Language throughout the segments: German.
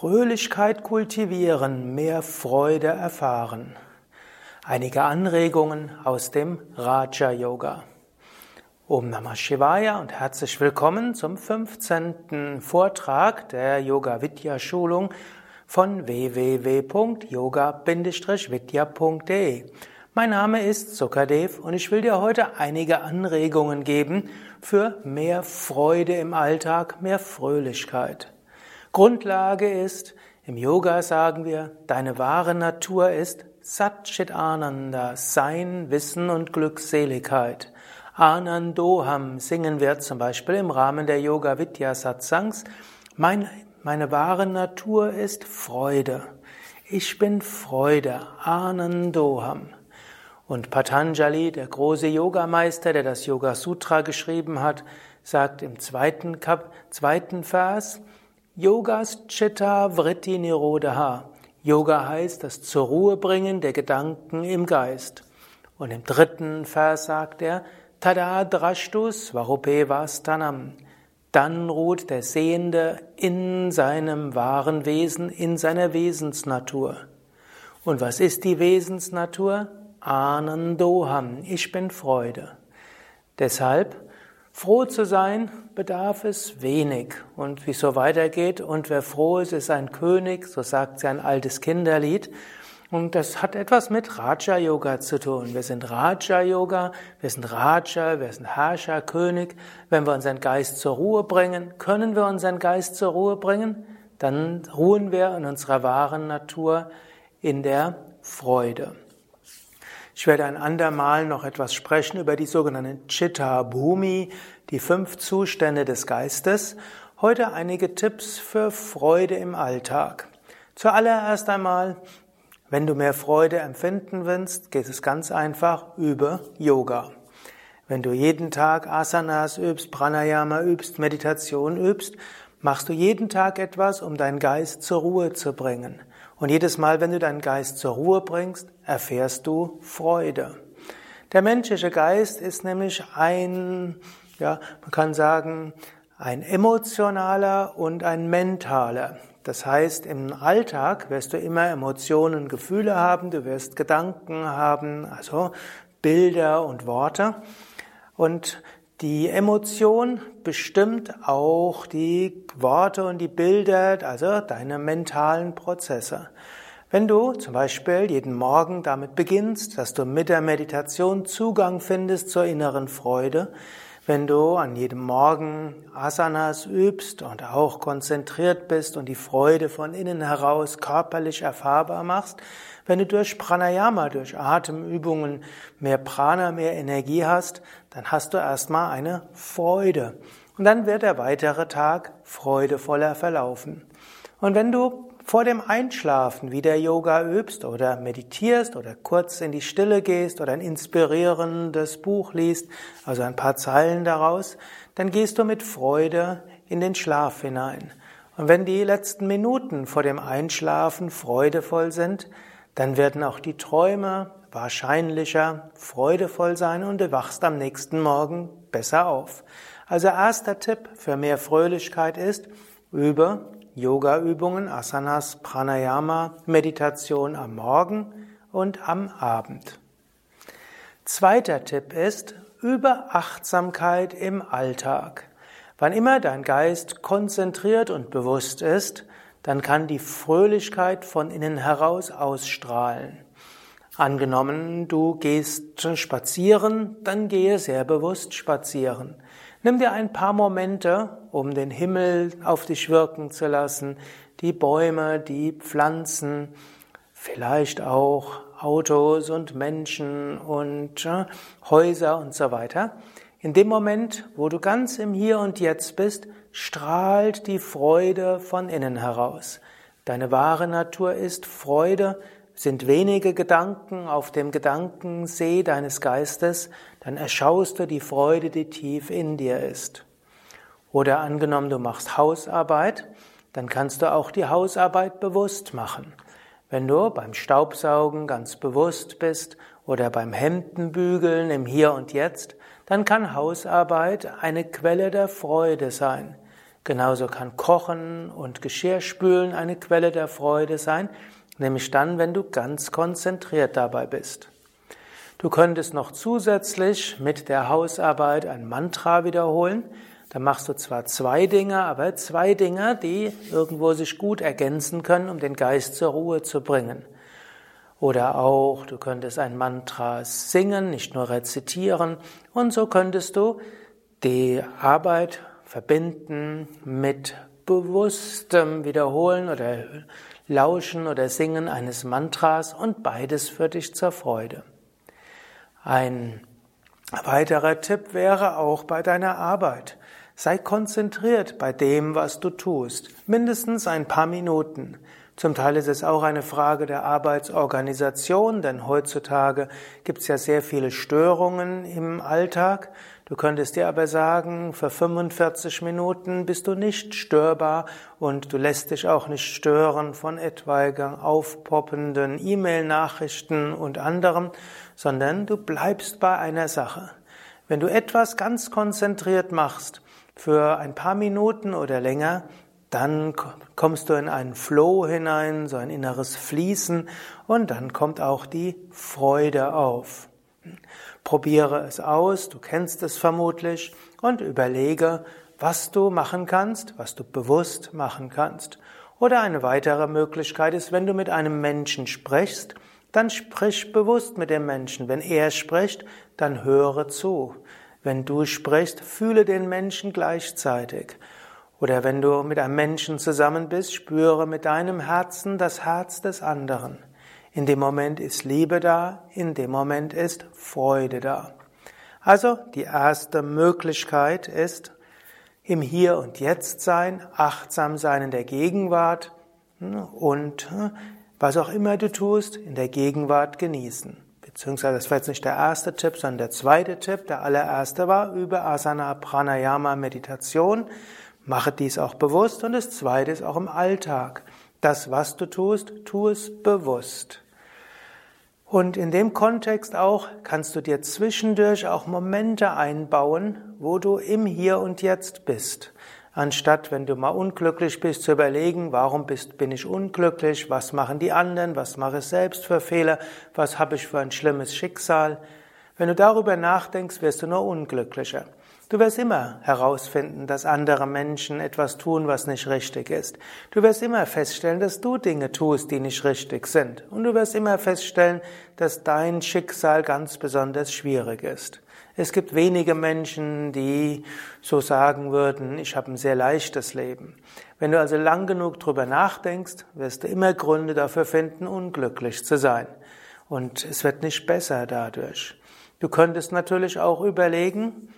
Fröhlichkeit kultivieren, mehr Freude erfahren. Einige Anregungen aus dem Raja Yoga. Om Namah Shivaya und herzlich willkommen zum 15. Vortrag der Yoga Vidya Schulung von www.yoga-vidya.de. Mein Name ist Sukadev und ich will dir heute einige Anregungen geben für mehr Freude im Alltag, mehr Fröhlichkeit. Grundlage ist, im Yoga sagen wir, deine wahre Natur ist Satchit Ananda, Sein, Wissen und Glückseligkeit. Anandoham singen wir zum Beispiel im Rahmen der Yoga Vidya Satsangs. Meine, meine wahre Natur ist Freude. Ich bin Freude. Anandoham. Und Patanjali, der große Yogameister, der das Yoga Sutra geschrieben hat, sagt im zweiten, Kap zweiten Vers, Yogas Chitta Vritti Nirodha. Yoga heißt das zur Ruhe bringen der Gedanken im Geist. Und im dritten Vers sagt er, Tada drashtus varupe vastanam. Dann ruht der Sehende in seinem wahren Wesen, in seiner Wesensnatur. Und was ist die Wesensnatur? Anandoham. Ich bin Freude. Deshalb Froh zu sein bedarf es wenig. Und wie es so weitergeht, und wer froh ist, ist ein König, so sagt sie ein altes Kinderlied. Und das hat etwas mit Raja Yoga zu tun. Wir sind Raja Yoga, wir sind Raja, wir sind Herrscher, König. Wenn wir unseren Geist zur Ruhe bringen, können wir unseren Geist zur Ruhe bringen, dann ruhen wir in unserer wahren Natur in der Freude. Ich werde ein andermal noch etwas sprechen über die sogenannten Chitta Bhumi, die fünf Zustände des Geistes. Heute einige Tipps für Freude im Alltag. Zuallererst einmal, wenn du mehr Freude empfinden willst, geht es ganz einfach über Yoga. Wenn du jeden Tag Asanas übst, Pranayama übst, Meditation übst, machst du jeden Tag etwas, um deinen Geist zur Ruhe zu bringen. Und jedes Mal, wenn du deinen Geist zur Ruhe bringst, erfährst du Freude. Der menschliche Geist ist nämlich ein, ja, man kann sagen, ein emotionaler und ein mentaler. Das heißt, im Alltag wirst du immer Emotionen, Gefühle haben, du wirst Gedanken haben, also Bilder und Worte. Und die Emotion bestimmt auch die Worte und die Bilder, also deine mentalen Prozesse. Wenn du zum Beispiel jeden Morgen damit beginnst, dass du mit der Meditation Zugang findest zur inneren Freude, wenn du an jedem Morgen Asanas übst und auch konzentriert bist und die Freude von innen heraus körperlich erfahrbar machst, wenn du durch Pranayama, durch Atemübungen mehr Prana, mehr Energie hast, dann hast du erstmal eine Freude. Und dann wird der weitere Tag freudevoller verlaufen. Und wenn du vor dem Einschlafen wieder Yoga übst oder meditierst oder kurz in die Stille gehst oder ein inspirierendes Buch liest, also ein paar Zeilen daraus, dann gehst du mit Freude in den Schlaf hinein. Und wenn die letzten Minuten vor dem Einschlafen freudevoll sind, dann werden auch die Träume wahrscheinlicher freudevoll sein und du wachst am nächsten Morgen besser auf. Also erster Tipp für mehr Fröhlichkeit ist, übe Yoga-Übungen, Asanas, Pranayama, Meditation am Morgen und am Abend. Zweiter Tipp ist, übe Achtsamkeit im Alltag. Wann immer dein Geist konzentriert und bewusst ist, dann kann die Fröhlichkeit von innen heraus ausstrahlen. Angenommen, du gehst spazieren, dann gehe sehr bewusst spazieren. Nimm dir ein paar Momente, um den Himmel auf dich wirken zu lassen, die Bäume, die Pflanzen, vielleicht auch Autos und Menschen und äh, Häuser und so weiter. In dem Moment, wo du ganz im Hier und Jetzt bist, strahlt die Freude von innen heraus. Deine wahre Natur ist Freude, sind wenige Gedanken auf dem Gedankensee deines Geistes, dann erschaust du die Freude, die tief in dir ist. Oder angenommen, du machst Hausarbeit, dann kannst du auch die Hausarbeit bewusst machen. Wenn du beim Staubsaugen ganz bewusst bist oder beim Hemdenbügeln im Hier und Jetzt, dann kann Hausarbeit eine Quelle der Freude sein. Genauso kann Kochen und Geschirrspülen eine Quelle der Freude sein, nämlich dann, wenn du ganz konzentriert dabei bist. Du könntest noch zusätzlich mit der Hausarbeit ein Mantra wiederholen. Da machst du zwar zwei Dinge, aber zwei Dinge, die irgendwo sich gut ergänzen können, um den Geist zur Ruhe zu bringen. Oder auch, du könntest ein Mantra singen, nicht nur rezitieren. Und so könntest du die Arbeit verbinden mit bewusstem Wiederholen oder Lauschen oder Singen eines Mantras und beides für dich zur Freude. Ein weiterer Tipp wäre auch bei deiner Arbeit. Sei konzentriert bei dem, was du tust. Mindestens ein paar Minuten. Zum Teil ist es auch eine Frage der Arbeitsorganisation, denn heutzutage gibt es ja sehr viele Störungen im Alltag. Du könntest dir aber sagen, für 45 Minuten bist du nicht störbar und du lässt dich auch nicht stören von etwaigen aufpoppenden E-Mail-Nachrichten und anderem, sondern du bleibst bei einer Sache. Wenn du etwas ganz konzentriert machst, für ein paar Minuten oder länger, dann kommst du in einen Flow hinein, so ein inneres Fließen und dann kommt auch die Freude auf. Probiere es aus, du kennst es vermutlich und überlege, was du machen kannst, was du bewusst machen kannst. Oder eine weitere Möglichkeit ist, wenn du mit einem Menschen sprichst, dann sprich bewusst mit dem Menschen. Wenn er spricht, dann höre zu. Wenn du sprichst, fühle den Menschen gleichzeitig. Oder wenn du mit einem Menschen zusammen bist, spüre mit deinem Herzen das Herz des anderen. In dem Moment ist Liebe da, in dem Moment ist Freude da. Also die erste Möglichkeit ist im Hier und Jetzt sein, achtsam sein in der Gegenwart und was auch immer du tust, in der Gegenwart genießen. Beziehungsweise, das war jetzt nicht der erste Tipp, sondern der zweite Tipp. Der allererste war, über Asana Pranayama Meditation. Mache dies auch bewusst. Und das zweite ist auch im Alltag. Das, was du tust, tu es bewusst. Und in dem Kontext auch kannst du dir zwischendurch auch Momente einbauen, wo du im Hier und Jetzt bist. Anstatt, wenn du mal unglücklich bist, zu überlegen, warum bist, bin ich unglücklich, was machen die anderen, was mache ich selbst für Fehler, was habe ich für ein schlimmes Schicksal. Wenn du darüber nachdenkst, wirst du nur unglücklicher. Du wirst immer herausfinden, dass andere Menschen etwas tun, was nicht richtig ist. Du wirst immer feststellen, dass du Dinge tust, die nicht richtig sind. Und du wirst immer feststellen, dass dein Schicksal ganz besonders schwierig ist. Es gibt wenige Menschen, die so sagen würden, ich habe ein sehr leichtes Leben. Wenn du also lang genug drüber nachdenkst, wirst du immer Gründe dafür finden, unglücklich zu sein. Und es wird nicht besser dadurch. Du könntest natürlich auch überlegen,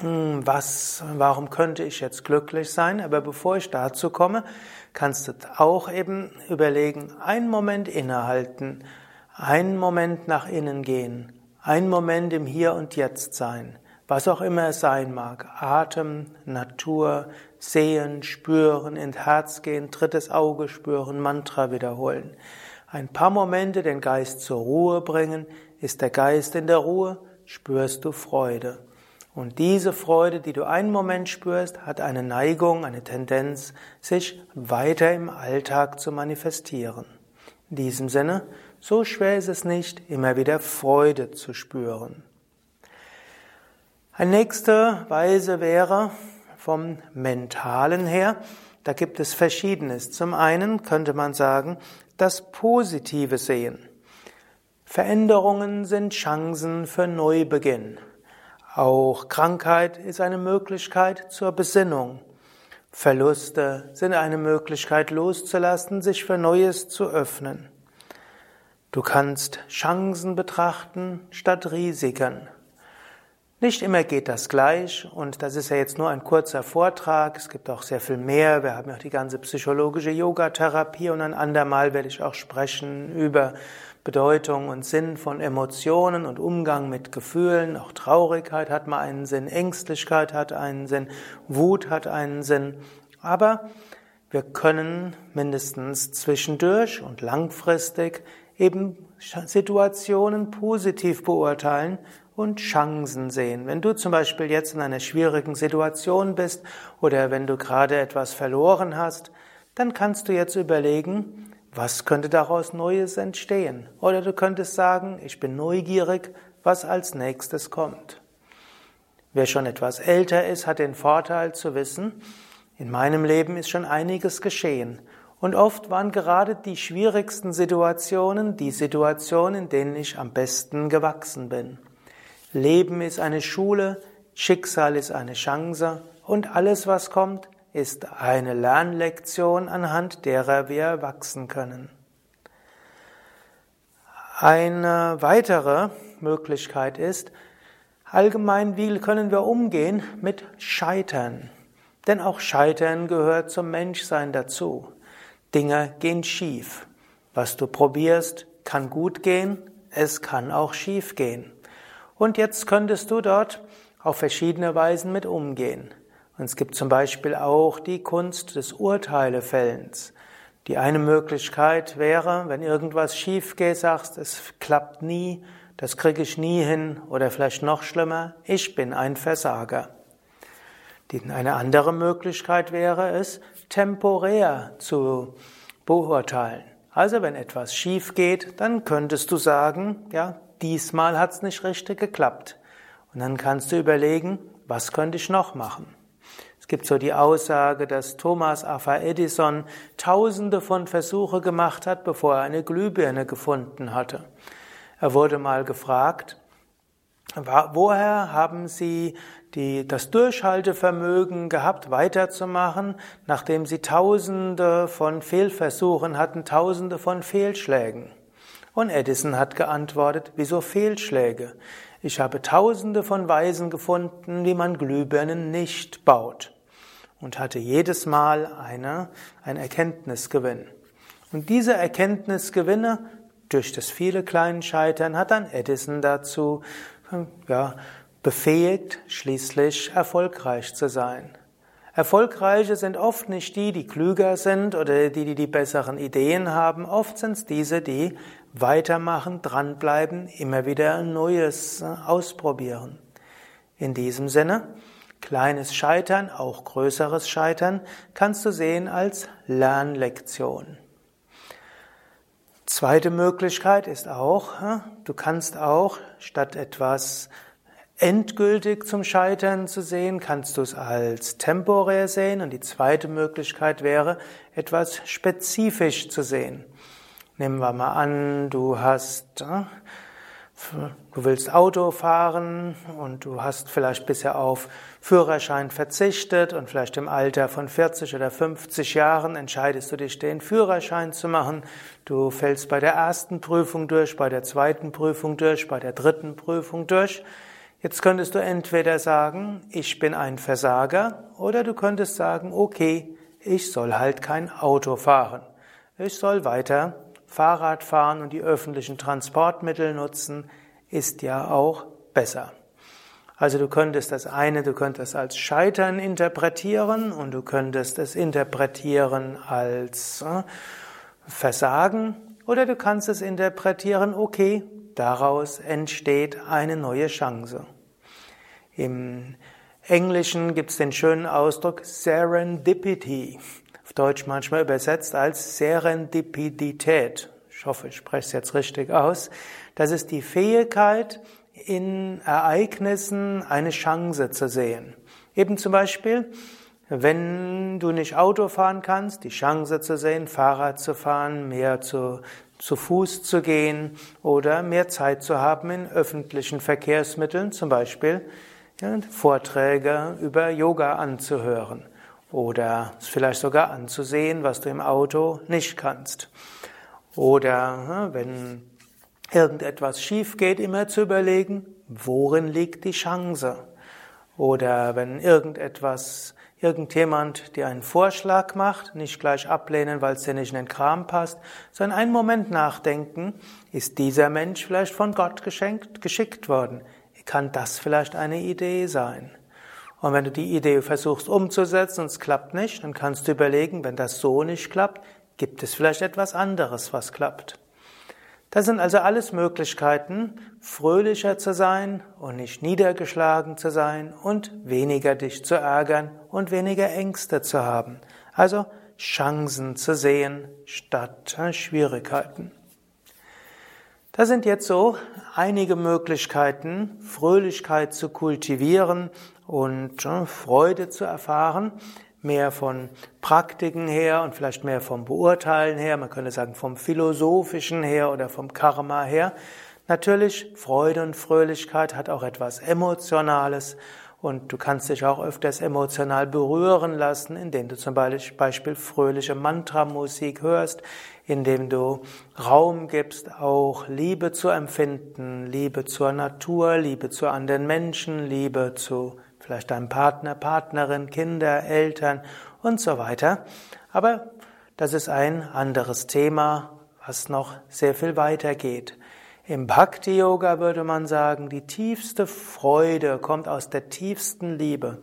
was, warum könnte ich jetzt glücklich sein? Aber bevor ich dazu komme, kannst du auch eben überlegen, einen Moment innehalten, einen Moment nach innen gehen ein Moment im Hier und Jetzt sein, was auch immer es sein mag. Atem, Natur, sehen, spüren, ins Herz gehen, drittes Auge spüren, Mantra wiederholen. Ein paar Momente den Geist zur Ruhe bringen. Ist der Geist in der Ruhe, spürst du Freude. Und diese Freude, die du einen Moment spürst, hat eine Neigung, eine Tendenz, sich weiter im Alltag zu manifestieren. In diesem Sinne, so schwer ist es nicht, immer wieder Freude zu spüren. Eine nächste Weise wäre vom Mentalen her, da gibt es Verschiedenes. Zum einen könnte man sagen, das Positive sehen. Veränderungen sind Chancen für Neubeginn. Auch Krankheit ist eine Möglichkeit zur Besinnung. Verluste sind eine Möglichkeit loszulassen, sich für Neues zu öffnen. Du kannst Chancen betrachten statt Risiken. Nicht immer geht das gleich und das ist ja jetzt nur ein kurzer Vortrag. Es gibt auch sehr viel mehr. Wir haben ja auch die ganze psychologische Yogatherapie und ein andermal werde ich auch sprechen über Bedeutung und Sinn von Emotionen und Umgang mit Gefühlen. Auch Traurigkeit hat mal einen Sinn, Ängstlichkeit hat einen Sinn, Wut hat einen Sinn. Aber wir können mindestens zwischendurch und langfristig eben Situationen positiv beurteilen und Chancen sehen. Wenn du zum Beispiel jetzt in einer schwierigen Situation bist oder wenn du gerade etwas verloren hast, dann kannst du jetzt überlegen, was könnte daraus Neues entstehen? Oder du könntest sagen, ich bin neugierig, was als nächstes kommt. Wer schon etwas älter ist, hat den Vorteil zu wissen, in meinem Leben ist schon einiges geschehen. Und oft waren gerade die schwierigsten Situationen die Situationen, in denen ich am besten gewachsen bin. Leben ist eine Schule, Schicksal ist eine Chance und alles, was kommt, ist eine Lernlektion, anhand derer wir wachsen können. Eine weitere Möglichkeit ist, allgemein, wie können wir umgehen mit Scheitern? Denn auch Scheitern gehört zum Menschsein dazu. Dinge gehen schief. Was du probierst, kann gut gehen, es kann auch schief gehen. Und jetzt könntest du dort auf verschiedene Weisen mit umgehen. Und es gibt zum Beispiel auch die Kunst des Urteilefällens. Die eine Möglichkeit wäre, wenn irgendwas schief geht, sagst, es klappt nie, das kriege ich nie hin oder vielleicht noch schlimmer, ich bin ein Versager. Eine andere Möglichkeit wäre es, temporär zu beurteilen. Also wenn etwas schief geht, dann könntest du sagen, ja, diesmal hat es nicht richtig geklappt. Und dann kannst du überlegen, was könnte ich noch machen? Es gibt so die Aussage, dass Thomas Alva Edison tausende von Versuche gemacht hat, bevor er eine Glühbirne gefunden hatte. Er wurde mal gefragt, woher haben Sie die, das Durchhaltevermögen gehabt, weiterzumachen, nachdem Sie tausende von Fehlversuchen hatten, tausende von Fehlschlägen? Und Edison hat geantwortet, wieso Fehlschläge? Ich habe tausende von Weisen gefunden, wie man Glühbirnen nicht baut und hatte jedes Mal eine, ein Erkenntnisgewinn. Und diese Erkenntnisgewinne durch das viele kleine Scheitern hat dann Edison dazu ja, befähigt, schließlich erfolgreich zu sein. Erfolgreiche sind oft nicht die, die klüger sind oder die, die die besseren Ideen haben. Oft sind es diese, die weitermachen, dranbleiben, immer wieder Neues äh, ausprobieren. In diesem Sinne, Kleines Scheitern, auch größeres Scheitern, kannst du sehen als Lernlektion. Zweite Möglichkeit ist auch, du kannst auch statt etwas endgültig zum Scheitern zu sehen, kannst du es als temporär sehen. Und die zweite Möglichkeit wäre, etwas spezifisch zu sehen. Nehmen wir mal an, du hast Du willst Auto fahren und du hast vielleicht bisher auf Führerschein verzichtet und vielleicht im Alter von 40 oder 50 Jahren entscheidest du dich, den Führerschein zu machen. Du fällst bei der ersten Prüfung durch, bei der zweiten Prüfung durch, bei der dritten Prüfung durch. Jetzt könntest du entweder sagen, ich bin ein Versager, oder du könntest sagen, okay, ich soll halt kein Auto fahren. Ich soll weiter Fahrrad fahren und die öffentlichen Transportmittel nutzen, ist ja auch besser. Also du könntest das eine, du könntest als Scheitern interpretieren und du könntest es interpretieren als äh, Versagen oder du kannst es interpretieren, okay, daraus entsteht eine neue Chance. Im Englischen gibt es den schönen Ausdruck Serendipity Deutsch manchmal übersetzt als Serendipität. Ich hoffe, ich spreche es jetzt richtig aus. Das ist die Fähigkeit, in Ereignissen eine Chance zu sehen. Eben zum Beispiel, wenn du nicht Auto fahren kannst, die Chance zu sehen, Fahrrad zu fahren, mehr zu, zu Fuß zu gehen oder mehr Zeit zu haben in öffentlichen Verkehrsmitteln, zum Beispiel ja, Vorträge über Yoga anzuhören oder vielleicht sogar anzusehen, was du im Auto nicht kannst. Oder wenn irgendetwas schief geht, immer zu überlegen, worin liegt die Chance? Oder wenn irgendetwas, irgendjemand dir einen Vorschlag macht, nicht gleich ablehnen, weil es dir nicht in den Kram passt, sondern einen Moment nachdenken, ist dieser Mensch vielleicht von Gott geschenkt, geschickt worden? Kann das vielleicht eine Idee sein? Und wenn du die Idee versuchst umzusetzen und es klappt nicht, dann kannst du überlegen, wenn das so nicht klappt, gibt es vielleicht etwas anderes, was klappt. Das sind also alles Möglichkeiten, fröhlicher zu sein und nicht niedergeschlagen zu sein und weniger dich zu ärgern und weniger Ängste zu haben. Also Chancen zu sehen statt Schwierigkeiten. Das sind jetzt so einige Möglichkeiten, Fröhlichkeit zu kultivieren und äh, Freude zu erfahren, mehr von Praktiken her und vielleicht mehr vom Beurteilen her, man könnte sagen vom Philosophischen her oder vom Karma her. Natürlich, Freude und Fröhlichkeit hat auch etwas Emotionales und du kannst dich auch öfters emotional berühren lassen, indem du zum Beispiel fröhliche Mantramusik hörst, indem du Raum gibst, auch Liebe zu empfinden, Liebe zur Natur, Liebe zu anderen Menschen, Liebe zu vielleicht deinem Partner, Partnerin, Kinder, Eltern und so weiter. Aber das ist ein anderes Thema, was noch sehr viel weiter geht. Im Bhakti Yoga würde man sagen, die tiefste Freude kommt aus der tiefsten Liebe.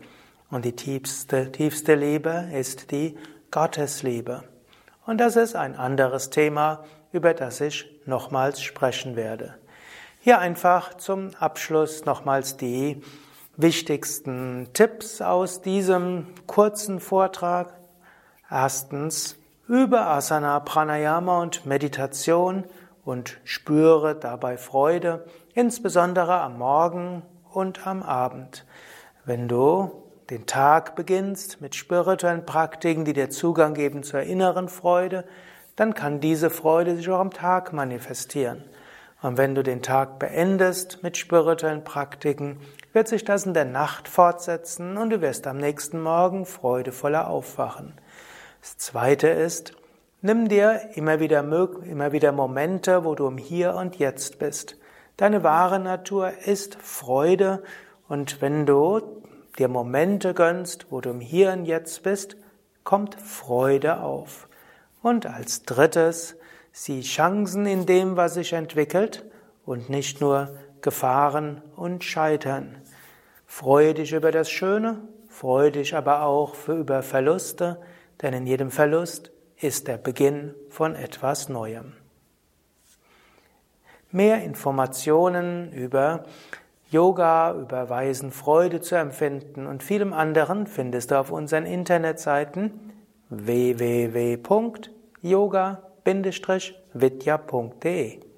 Und die tiefste, tiefste Liebe ist die Gottesliebe. Und das ist ein anderes Thema, über das ich nochmals sprechen werde. Hier einfach zum Abschluss nochmals die wichtigsten Tipps aus diesem kurzen Vortrag. Erstens, über Asana, Pranayama und Meditation und spüre dabei Freude, insbesondere am Morgen und am Abend. Wenn du den Tag beginnst mit spirituellen Praktiken, die dir Zugang geben zur inneren Freude, dann kann diese Freude sich auch am Tag manifestieren. Und wenn du den Tag beendest mit spirituellen Praktiken, wird sich das in der Nacht fortsetzen und du wirst am nächsten Morgen freudevoller aufwachen. Das zweite ist, Nimm dir immer wieder, immer wieder Momente, wo du im Hier und Jetzt bist. Deine wahre Natur ist Freude und wenn du dir Momente gönnst, wo du im Hier und Jetzt bist, kommt Freude auf. Und als drittes, sieh Chancen in dem, was sich entwickelt und nicht nur Gefahren und Scheitern. Freue dich über das Schöne, freue dich aber auch für über Verluste, denn in jedem Verlust ist der Beginn von etwas Neuem. Mehr Informationen über Yoga, über Weisen Freude zu empfinden und vielem anderen findest du auf unseren Internetseiten www.yoga-vidya.de